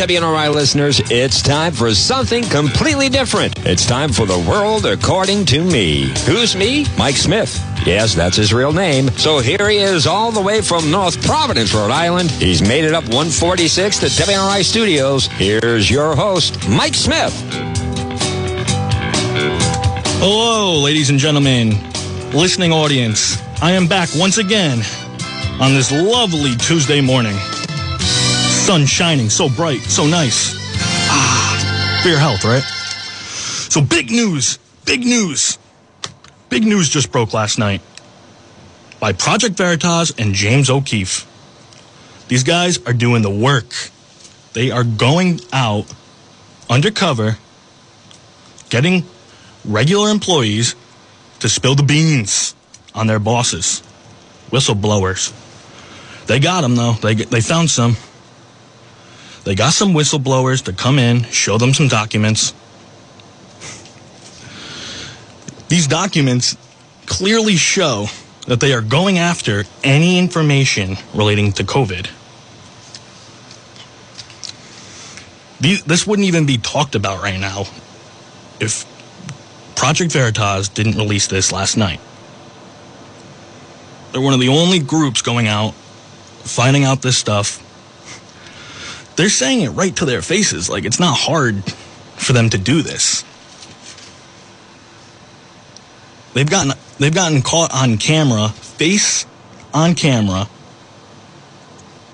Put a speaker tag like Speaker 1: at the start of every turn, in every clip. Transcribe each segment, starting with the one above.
Speaker 1: WNRI listeners, it's time for something completely different. It's time for the world according to me. Who's me? Mike Smith. Yes, that's his real name. So here he is all the way from North Providence, Rhode Island. He's made it up 146 to WNRI Studios. Here's your host, Mike Smith.
Speaker 2: Hello, ladies and gentlemen, listening audience. I am back once again on this lovely Tuesday morning. Sun shining, so bright, so nice. Ah, for your health, right? So, big news, big news. Big news just broke last night by Project Veritas and James O'Keefe. These guys are doing the work. They are going out undercover, getting regular employees to spill the beans on their bosses, whistleblowers. They got them though. They they found some. They got some whistleblowers to come in, show them some documents. These documents clearly show that they are going after any information relating to COVID. These, this wouldn't even be talked about right now if Project Veritas didn't release this last night. They're one of the only groups going out, finding out this stuff. They're saying it right to their faces. Like, it's not hard for them to do this. They've gotten, they've gotten caught on camera, face on camera,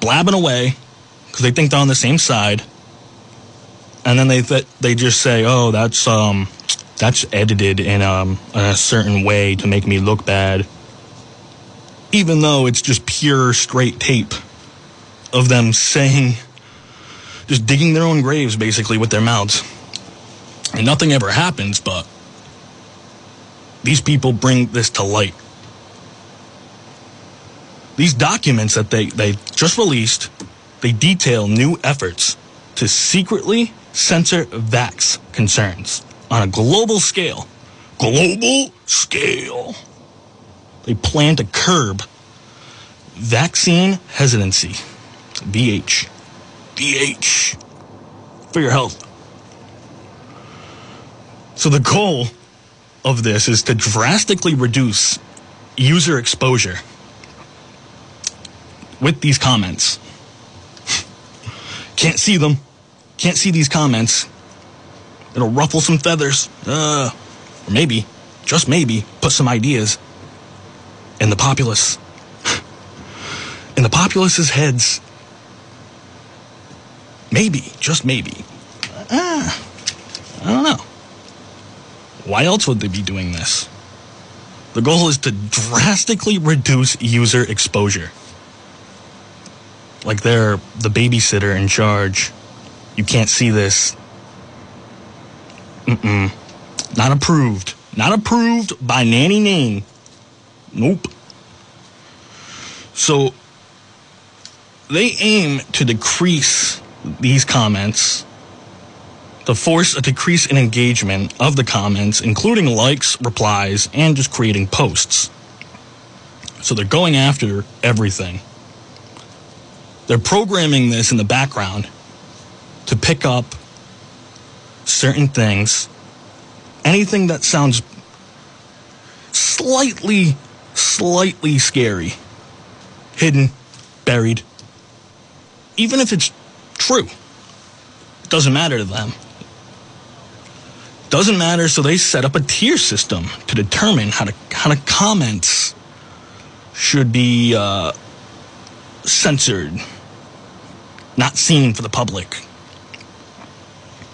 Speaker 2: blabbing away because they think they're on the same side. And then they, th- they just say, oh, that's, um, that's edited in, um, a certain way to make me look bad even though it's just pure straight tape of them saying, just digging their own graves basically with their mouths. And nothing ever happens, but these people bring this to light. These documents that they, they just released, they detail new efforts to secretly censor vax concerns on a global scale. Global scale they plan to curb vaccine hesitancy. VH. VH. For your health. So the goal of this is to drastically reduce user exposure with these comments. Can't see them. Can't see these comments. It'll ruffle some feathers. Uh, or maybe, just maybe, put some ideas in the populace. In the populace's heads. Maybe, just maybe. Ah, I don't know. Why else would they be doing this? The goal is to drastically reduce user exposure. Like they're the babysitter in charge. You can't see this. Mm-mm. Not approved. Not approved by Nanny Name. Nope. So they aim to decrease these comments, to force a decrease in engagement of the comments, including likes, replies, and just creating posts. So they're going after everything. They're programming this in the background to pick up certain things, anything that sounds slightly slightly scary, hidden, buried. Even if it's true, it doesn't matter to them. Doesn't matter, so they set up a tier system to determine how to how to comments should be uh, censored, not seen for the public.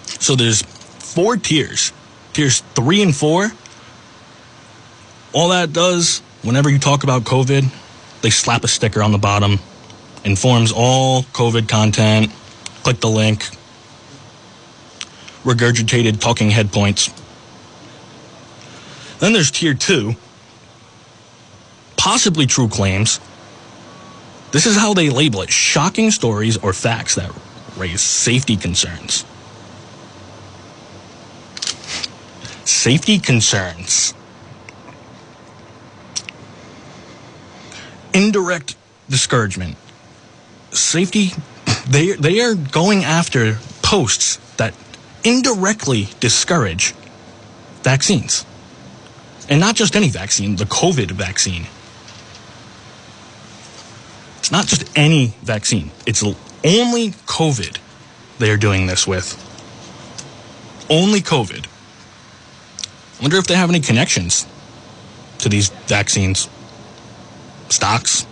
Speaker 2: So there's four tiers. Tiers three and four. All that does whenever you talk about COVID, they slap a sticker on the bottom, informs all COVID content, click the link, regurgitated talking head points. Then there's tier two, possibly true claims. This is how they label it shocking stories or facts that raise safety concerns. Safety concerns. indirect discouragement. Safety they they are going after posts that indirectly discourage vaccines. And not just any vaccine, the COVID vaccine. It's not just any vaccine. It's only COVID they are doing this with. Only COVID. I wonder if they have any connections to these vaccines. Stocks.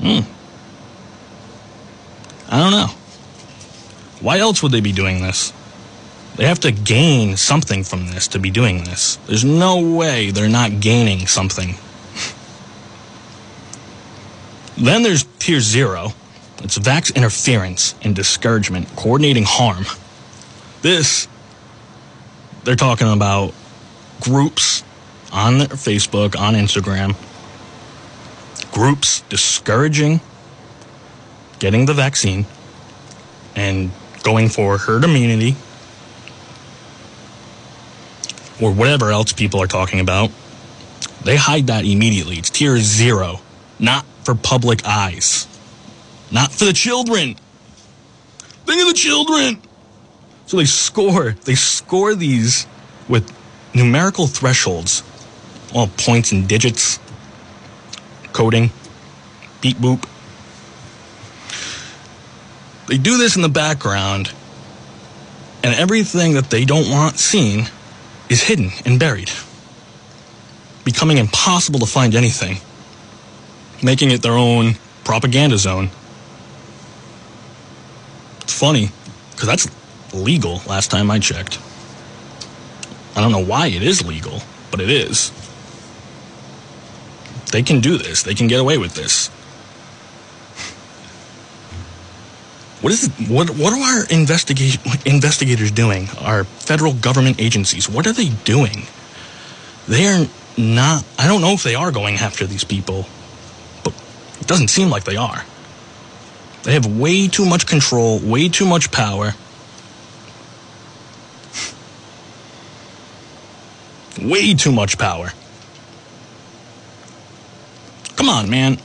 Speaker 2: Hmm. I don't know. Why else would they be doing this? They have to gain something from this to be doing this. There's no way they're not gaining something. then there's tier zero. It's vax interference and discouragement, coordinating harm. This, they're talking about groups on Facebook, on Instagram, groups discouraging getting the vaccine and going for herd immunity or whatever else people are talking about, they hide that immediately. It's tier zero, not for public eyes, not for the children. Think of the children. So they score, they score these with numerical thresholds, all points and digits, coding, beep boop. They do this in the background, and everything that they don't want seen is hidden and buried, becoming impossible to find anything, making it their own propaganda zone. It's funny, because that's legal last time I checked. I don't know why it is legal, but it is. They can do this, they can get away with this. What is what? What are our investigation investigators doing? Our federal government agencies. What are they doing? They are not. I don't know if they are going after these people, but it doesn't seem like they are. They have way too much control, way too much power. Way too much power. Come on, man.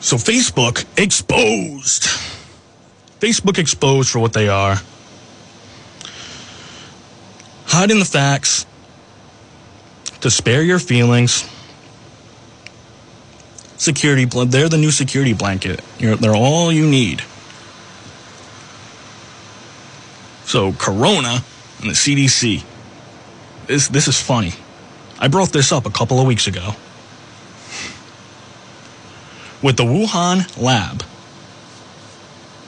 Speaker 2: So Facebook exposed. Facebook exposed for what they are. Hiding the facts to spare your feelings. Security, they're the new security blanket. You're, they're all you need. So Corona and the CDC. This this is funny. I brought this up a couple of weeks ago with the Wuhan lab.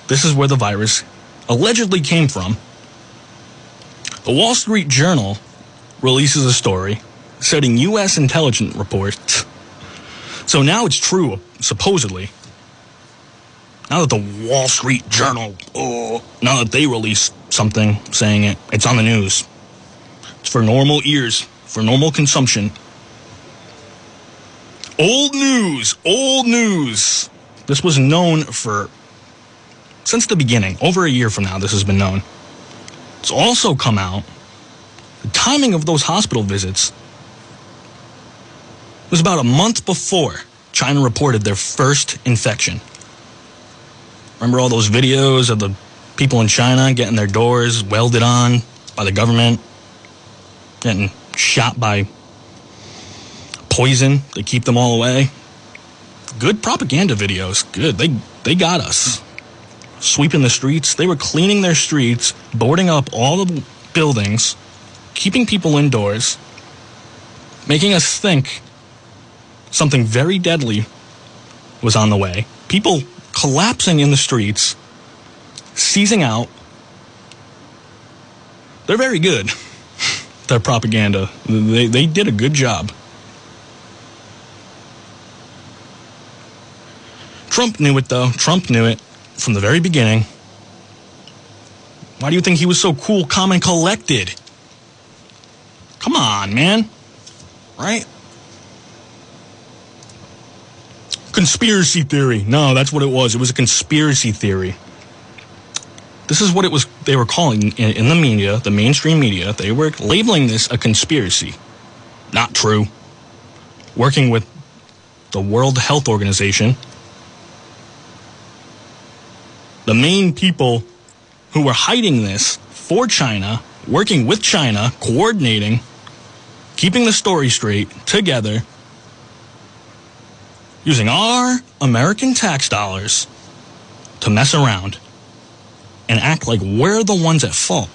Speaker 2: This is where the virus allegedly came from. The Wall Street Journal releases a story citing U.S. intelligence reports. So now it's true, supposedly. Now that the Wall Street Journal, oh, now that they release something saying it, it's on the news. It's for normal ears, for normal consumption. Old news, old news. This was known for since the beginning. Over a year from now, this has been known. It's also come out. The timing of those hospital visits was about a month before China reported their first infection. Remember all those videos of the people in China getting their doors welded on by the government, getting shot by poison to keep them all away. Good propaganda videos. Good. They they got us. Sweeping the streets. They were cleaning their streets, boarding up all the buildings, keeping people indoors, making us think something very deadly was on the way. People collapsing in the streets, seizing out. They're very good. Their propaganda. They, they did a good job. Trump knew it, though. Trump knew it from the very beginning. Why do you think he was so cool, calm, and collected? Come on, man. Right? Conspiracy theory. No, that's what it was. It was a conspiracy theory. This is what it was. They were calling in, in the media, the mainstream media. They were labeling this a conspiracy. Not true. Working with the World Health Organization the main people who were hiding this for China, working with China, coordinating, keeping the story straight together, using our American tax dollars to mess around and act like we're the ones at fault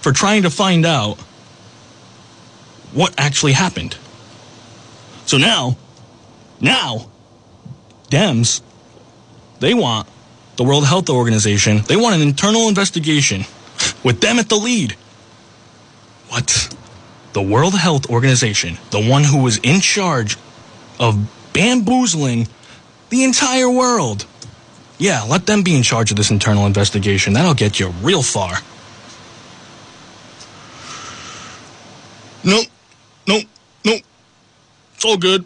Speaker 2: for trying to find out what actually happened. So now, now, Dems, they want the World Health Organization, they want an internal investigation with them at the lead. What? The World Health Organization, the one who was in charge of bamboozling the entire world. Yeah, let them be in charge of this internal investigation. That'll get you real far. Nope, nope, nope. It's all good.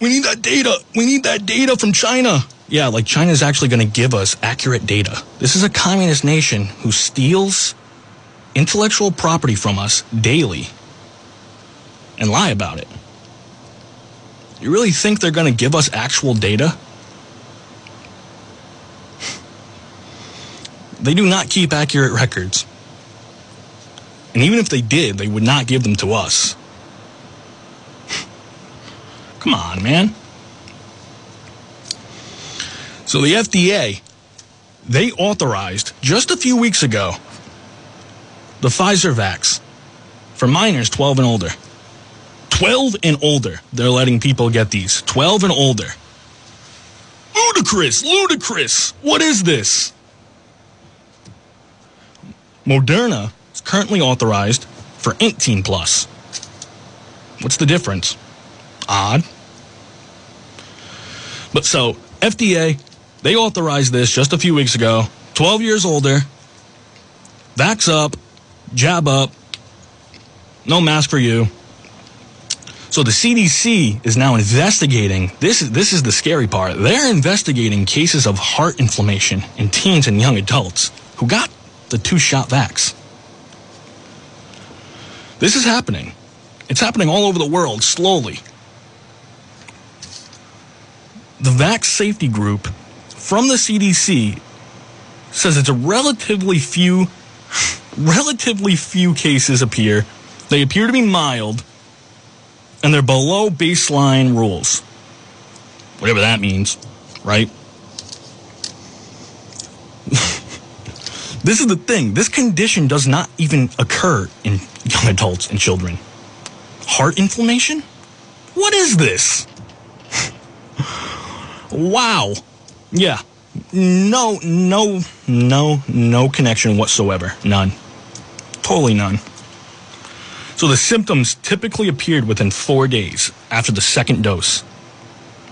Speaker 2: We need that data. We need that data from China. Yeah, like China's actually going to give us accurate data. This is a communist nation who steals intellectual property from us daily and lie about it. You really think they're going to give us actual data? They do not keep accurate records. And even if they did, they would not give them to us. Come on, man. So the FDA, they authorized just a few weeks ago the Pfizer vax for minors 12 and older. 12 and older, they're letting people get these. 12 and older. Ludicrous, ludicrous. What is this? Moderna is currently authorized for 18 plus. What's the difference? Odd. But so, FDA, they authorized this just a few weeks ago. 12 years older, vax up, jab up, no mask for you. So the CDC is now investigating. This is this is the scary part. They're investigating cases of heart inflammation in teens and young adults who got the two-shot vax. This is happening. It's happening all over the world slowly. The Vax Safety Group from the CDC says it's a relatively few relatively few cases appear. They appear to be mild and they're below baseline rules. Whatever that means, right? this is the thing. This condition does not even occur in young adults and children. Heart inflammation? What is this? wow. Yeah. No, no, no, no connection whatsoever. None. Totally none. So the symptoms typically appeared within four days after the second dose.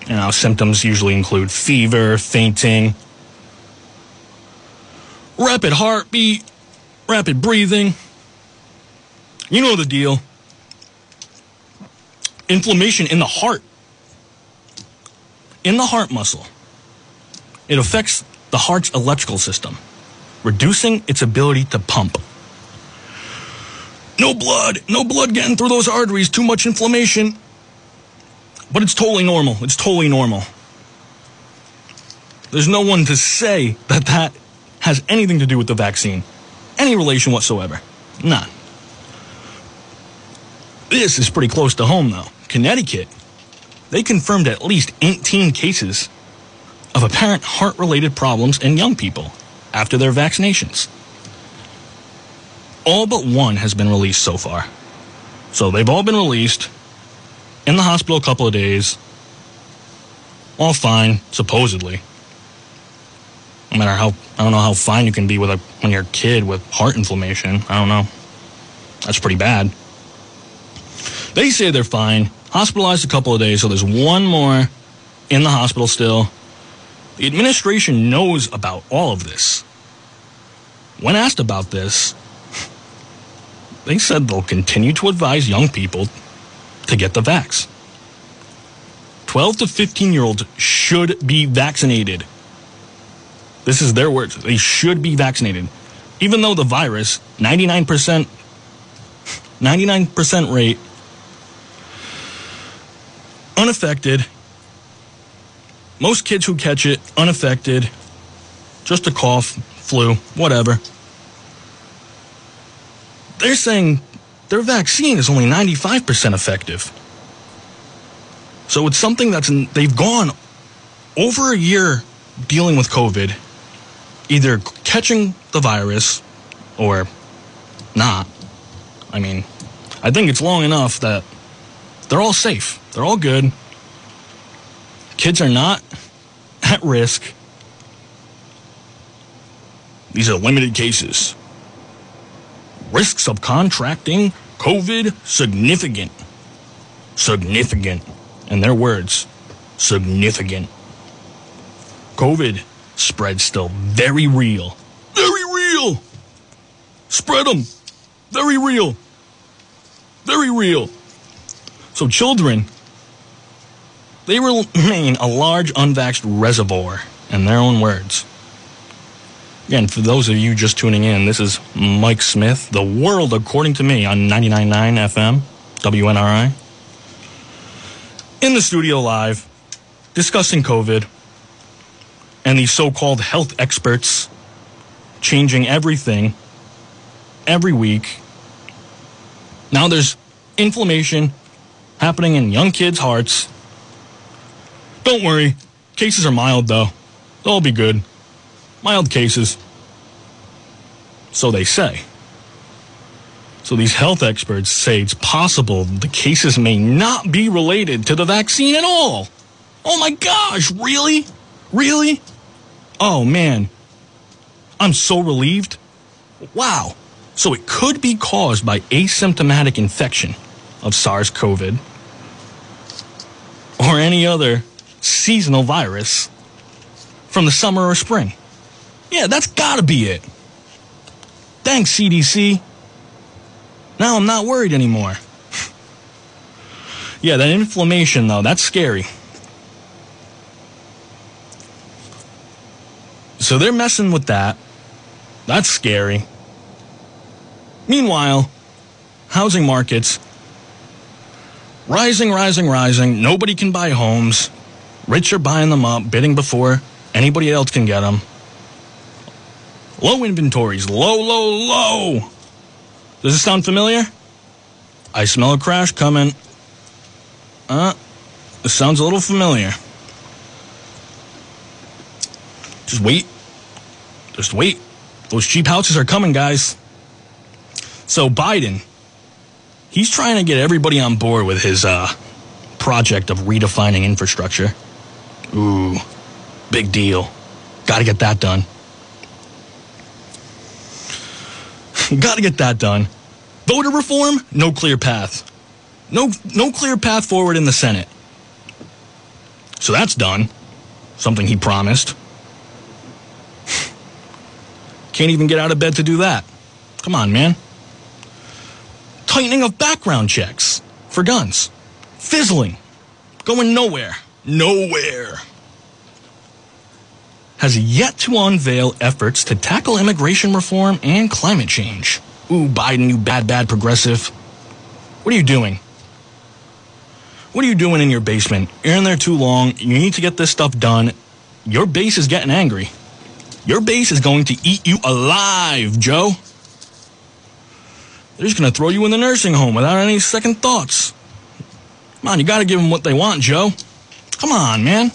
Speaker 2: You know, symptoms usually include fever, fainting, rapid heartbeat, rapid breathing. You know the deal. Inflammation in the heart, in the heart muscle. It affects the heart's electrical system, reducing its ability to pump. No blood, no blood getting through those arteries, too much inflammation. But it's totally normal. It's totally normal. There's no one to say that that has anything to do with the vaccine. Any relation whatsoever. None. This is pretty close to home, though. Connecticut, they confirmed at least 18 cases of apparent heart related problems in young people after their vaccinations. All but one has been released so far. So they've all been released in the hospital a couple of days. All fine, supposedly. No matter how, I don't know how fine you can be with a, when you're a kid with heart inflammation. I don't know. That's pretty bad. They say they're fine. Hospitalized a couple of days, so there's one more in the hospital still. The administration knows about all of this. When asked about this, they said they'll continue to advise young people to get the vax. 12 to 15 year olds should be vaccinated. This is their words. They should be vaccinated. Even though the virus, 99%, 99% rate, unaffected. Most kids who catch it, unaffected, just a cough, flu, whatever. They're saying their vaccine is only 95% effective. So it's something that's they've gone over a year dealing with COVID, either catching the virus or not. I mean, I think it's long enough that they're all safe. They're all good. Kids are not at risk. These are limited cases. Risks of contracting COVID significant. Significant. In their words, significant. COVID spread still very real. Very real. Spread them. Very real. Very real. So children, they remain a large unvaxxed reservoir, in their own words. Again, for those of you just tuning in, this is Mike Smith, The World According to Me on 99.9 FM, WNRI. In the studio live, discussing COVID and these so called health experts changing everything every week. Now there's inflammation happening in young kids' hearts. Don't worry, cases are mild though. They'll be good. Mild cases. So they say. So these health experts say it's possible the cases may not be related to the vaccine at all. Oh my gosh, really? Really? Oh man. I'm so relieved. Wow. So it could be caused by asymptomatic infection of SARS CoV or any other seasonal virus from the summer or spring. Yeah, that's gotta be it. Thanks, CDC. Now I'm not worried anymore. yeah, that inflammation, though, that's scary. So they're messing with that. That's scary. Meanwhile, housing markets rising, rising, rising. Nobody can buy homes. Rich are buying them up, bidding before anybody else can get them. Low inventories, low, low, low. Does this sound familiar? I smell a crash coming. Uh, this sounds a little familiar. Just wait. Just wait. Those cheap houses are coming, guys. So Biden, he's trying to get everybody on board with his uh, project of redefining infrastructure. Ooh, big deal. Got to get that done. Got to get that done. Voter reform, no clear path. No, no clear path forward in the Senate. So that's done. Something he promised. Can't even get out of bed to do that. Come on, man. Tightening of background checks for guns. Fizzling. Going nowhere. Nowhere. Has yet to unveil efforts to tackle immigration reform and climate change. Ooh, Biden, you bad, bad progressive. What are you doing? What are you doing in your basement? You're in there too long. You need to get this stuff done. Your base is getting angry. Your base is going to eat you alive, Joe. They're just going to throw you in the nursing home without any second thoughts. Come on, you got to give them what they want, Joe. Come on, man.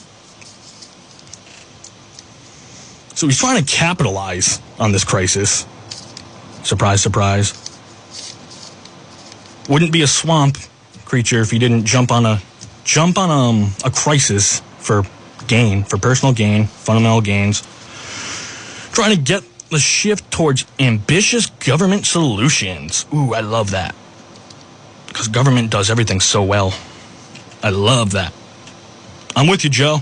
Speaker 2: So he's trying to capitalize on this crisis. Surprise, surprise. Wouldn't be a swamp creature if he didn't jump on a jump on um, a crisis for gain, for personal gain, fundamental gains. Trying to get the shift towards ambitious government solutions. Ooh, I love that. Because government does everything so well. I love that. I'm with you, Joe.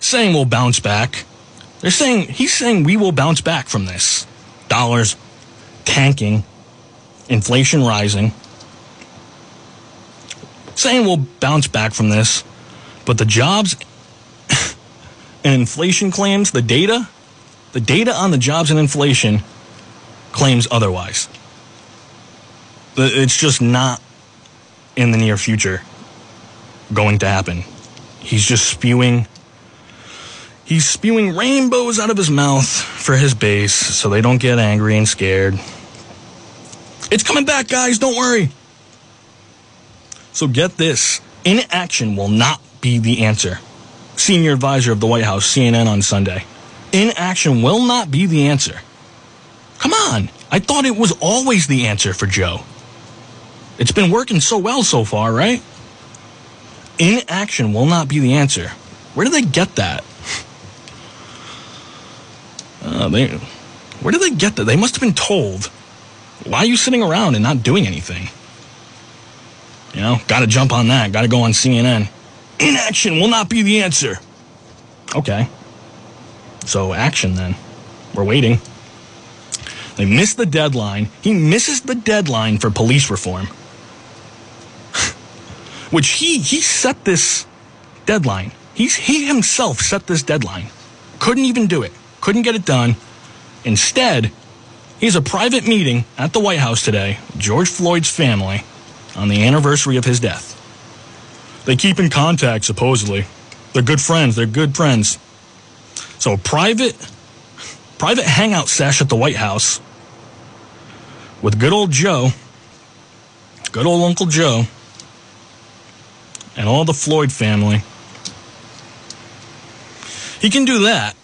Speaker 2: Saying we'll bounce back. They're saying, he's saying we will bounce back from this. Dollars tanking, inflation rising. Saying we'll bounce back from this, but the jobs and inflation claims, the data, the data on the jobs and inflation claims otherwise. It's just not in the near future going to happen. He's just spewing He's spewing rainbows out of his mouth for his base so they don't get angry and scared. It's coming back, guys, don't worry. So get this inaction will not be the answer. Senior advisor of the White House, CNN on Sunday. Inaction will not be the answer. Come on, I thought it was always the answer for Joe. It's been working so well so far, right? Inaction will not be the answer. Where do they get that? Uh, they, where did they get that? They must have been told. Why are you sitting around and not doing anything? You know, gotta jump on that. Gotta go on CNN. Inaction will not be the answer. Okay. So, action then. We're waiting. They missed the deadline. He misses the deadline for police reform. Which he he set this deadline. He's he himself set this deadline. Couldn't even do it. Couldn't get it done. Instead, he has a private meeting at the White House today, George Floyd's family, on the anniversary of his death. They keep in contact, supposedly. They're good friends. They're good friends. So a private, private hangout sesh at the White House with good old Joe, good old Uncle Joe, and all the Floyd family. He can do that,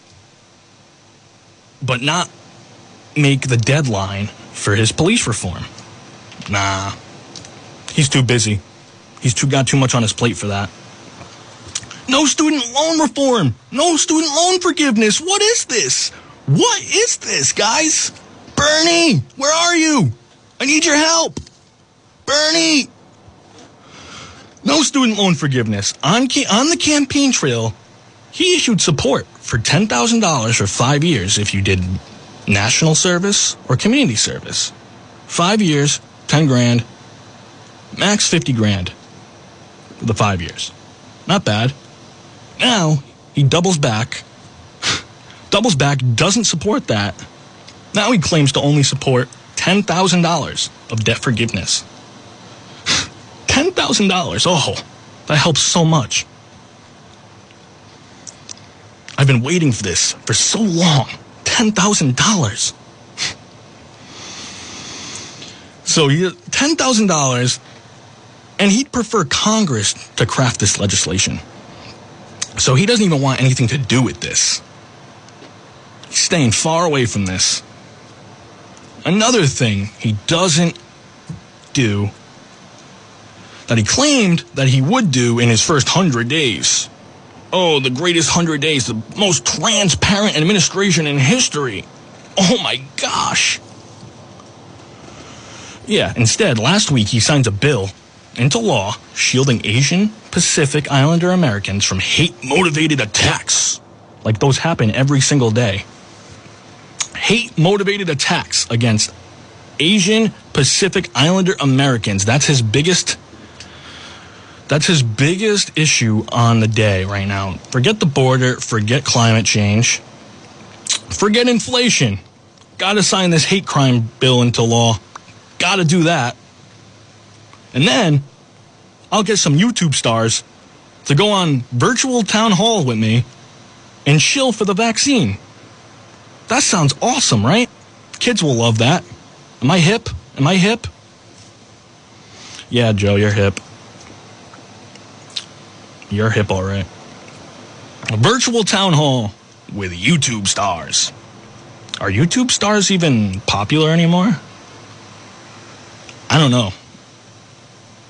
Speaker 2: but not make the deadline for his police reform. Nah, he's too busy. He's too got too much on his plate for that. No student loan reform. No student loan forgiveness. What is this? What is this, guys? Bernie, where are you? I need your help. Bernie. No student loan forgiveness. On, ca- on the campaign trail, he issued support for $10,000 for five years if you did national service or community service. Five years, 10 grand, max 50 grand the five years. Not bad. Now he doubles back, doubles back, doesn't support that. Now he claims to only support $10,000 of debt forgiveness. $10,000. Oh, that helps so much. I've been waiting for this for so long. $10,000. So he $10,000 and he'd prefer Congress to craft this legislation. So he doesn't even want anything to do with this. He's staying far away from this. Another thing he doesn't do that he claimed that he would do in his first hundred days. Oh, the greatest hundred days, the most transparent administration in history. Oh my gosh. Yeah, instead, last week he signs a bill into law shielding Asian Pacific Islander Americans from hate motivated attacks. Like those happen every single day. Hate motivated attacks against Asian Pacific Islander Americans. That's his biggest that's his biggest issue on the day right now. Forget the border, forget climate change, forget inflation. Got to sign this hate crime bill into law. Got to do that. And then I'll get some YouTube stars to go on virtual town hall with me and chill for the vaccine. That sounds awesome, right? Kids will love that. Am I hip? Am I hip? Yeah, Joe, you're hip. You're hip, all right. A virtual town hall with YouTube stars. Are YouTube stars even popular anymore? I don't know.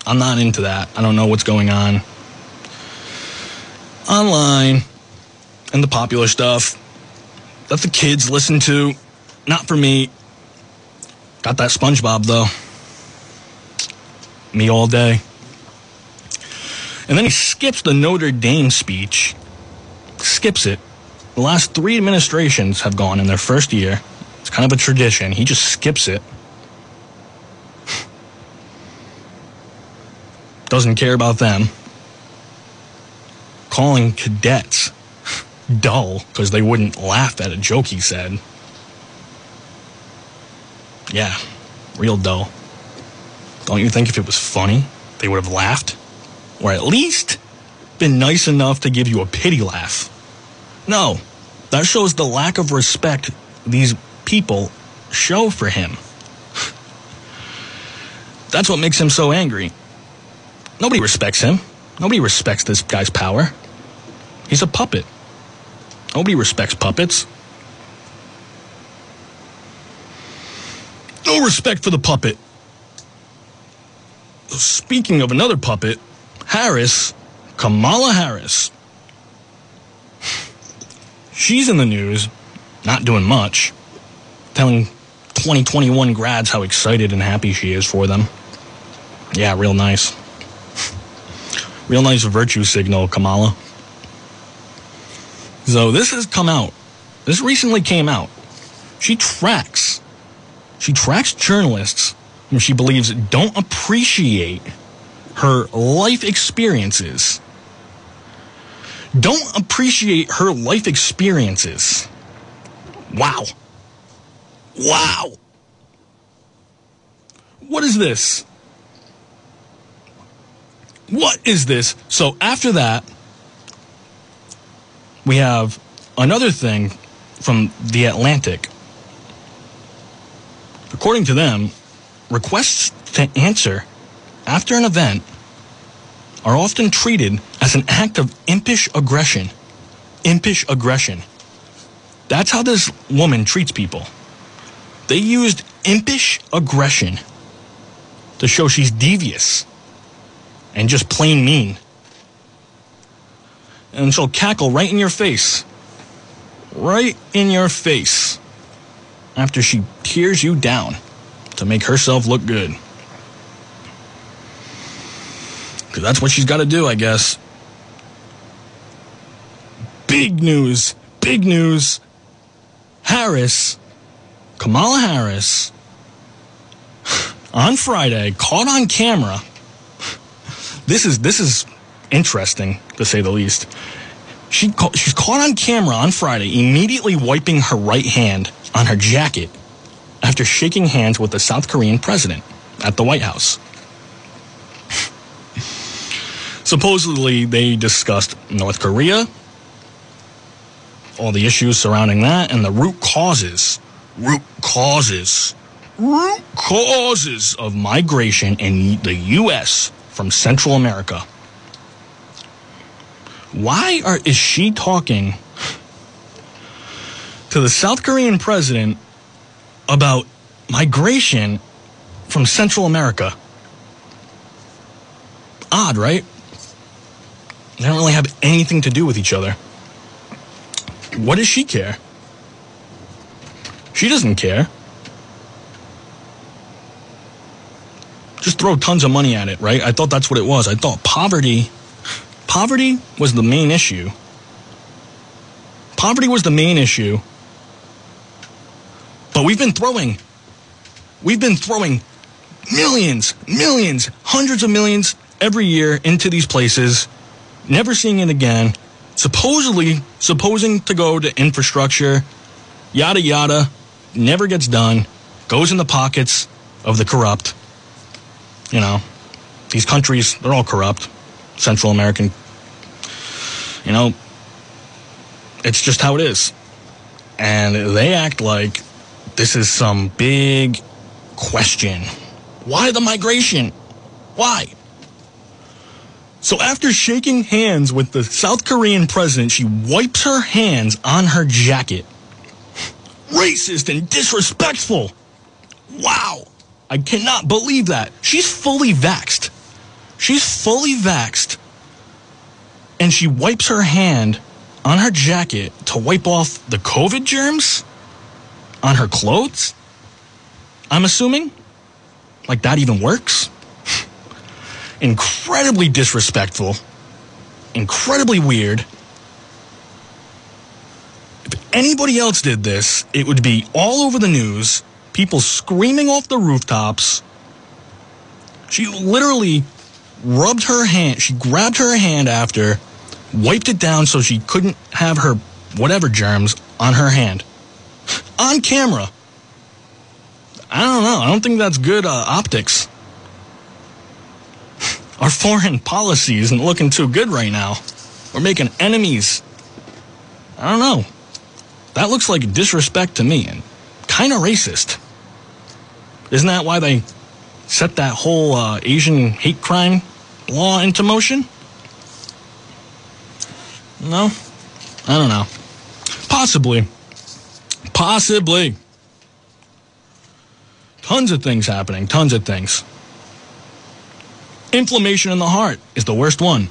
Speaker 2: I'm not into that. I don't know what's going on online and the popular stuff that the kids listen to. Not for me. Got that SpongeBob though. Me all day. And then he skips the Notre Dame speech. Skips it. The last three administrations have gone in their first year. It's kind of a tradition. He just skips it. Doesn't care about them. Calling cadets dull because they wouldn't laugh at a joke he said. Yeah, real dull. Don't you think if it was funny, they would have laughed? Or at least been nice enough to give you a pity laugh. No, that shows the lack of respect these people show for him. That's what makes him so angry. Nobody respects him. Nobody respects this guy's power. He's a puppet. Nobody respects puppets. No respect for the puppet. Speaking of another puppet, Harris, Kamala Harris. She's in the news, not doing much, telling 2021 grads how excited and happy she is for them. Yeah, real nice. Real nice virtue signal, Kamala. So this has come out. This recently came out. She tracks. She tracks journalists whom she believes don't appreciate her life experiences. Don't appreciate her life experiences. Wow. Wow. What is this? What is this? So after that, we have another thing from The Atlantic. According to them, requests to answer after an event are often treated as an act of impish aggression. Impish aggression. That's how this woman treats people. They used impish aggression to show she's devious and just plain mean. And she'll cackle right in your face. Right in your face. After she tears you down to make herself look good. Because that's what she's got to do, I guess. Big news. Big news. Harris, Kamala Harris, on Friday, caught on camera. This is this is interesting to say the least. She she's caught on camera on Friday, immediately wiping her right hand on her jacket after shaking hands with the South Korean president at the White House. Supposedly, they discussed North Korea, all the issues surrounding that, and the root causes, root causes, root causes of migration in the U.S. from Central America. Why are, is she talking to the South Korean president about migration from Central America? Odd, right? They don't really have anything to do with each other. What does she care? She doesn't care. Just throw tons of money at it, right? I thought that's what it was. I thought poverty poverty was the main issue. Poverty was the main issue. But we've been throwing we've been throwing millions, millions, hundreds of millions every year into these places, never seeing it again supposedly supposing to go to infrastructure, yada yada, never gets done, goes in the pockets of the corrupt. You know, these countries, they're all corrupt. Central American, you know, it's just how it is. And they act like this is some big question. Why the migration? Why? So after shaking hands with the South Korean president, she wipes her hands on her jacket. Racist and disrespectful. Wow. I cannot believe that. She's fully vaxxed. She's fully vaxxed. And she wipes her hand on her jacket to wipe off the COVID germs on her clothes. I'm assuming. Like that even works incredibly disrespectful, incredibly weird. If anybody else did this, it would be all over the news, people screaming off the rooftops. She literally rubbed her hand, she grabbed her hand after, wiped it down so she couldn't have her whatever germs on her hand. On camera. I don't know. I don't think that's good uh, optics. Our foreign policy isn't looking too good right now. We're making enemies. I don't know. That looks like disrespect to me and kind of racist. Isn't that why they set that whole uh, Asian hate crime law into motion? No? I don't know. Possibly. Possibly. Tons of things happening, tons of things. Inflammation in the heart is the worst one.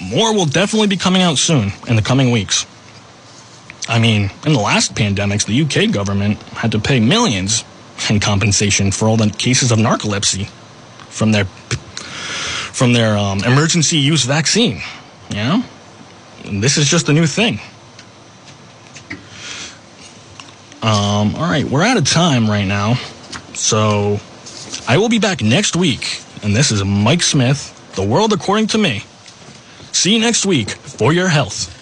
Speaker 2: More will definitely be coming out soon in the coming weeks. I mean, in the last pandemics, the UK government had to pay millions in compensation for all the cases of narcolepsy from their from their um, emergency use vaccine. You know, and this is just a new thing. Um, all right, we're out of time right now, so I will be back next week, and this is Mike Smith, The World According to Me. See you next week for your health.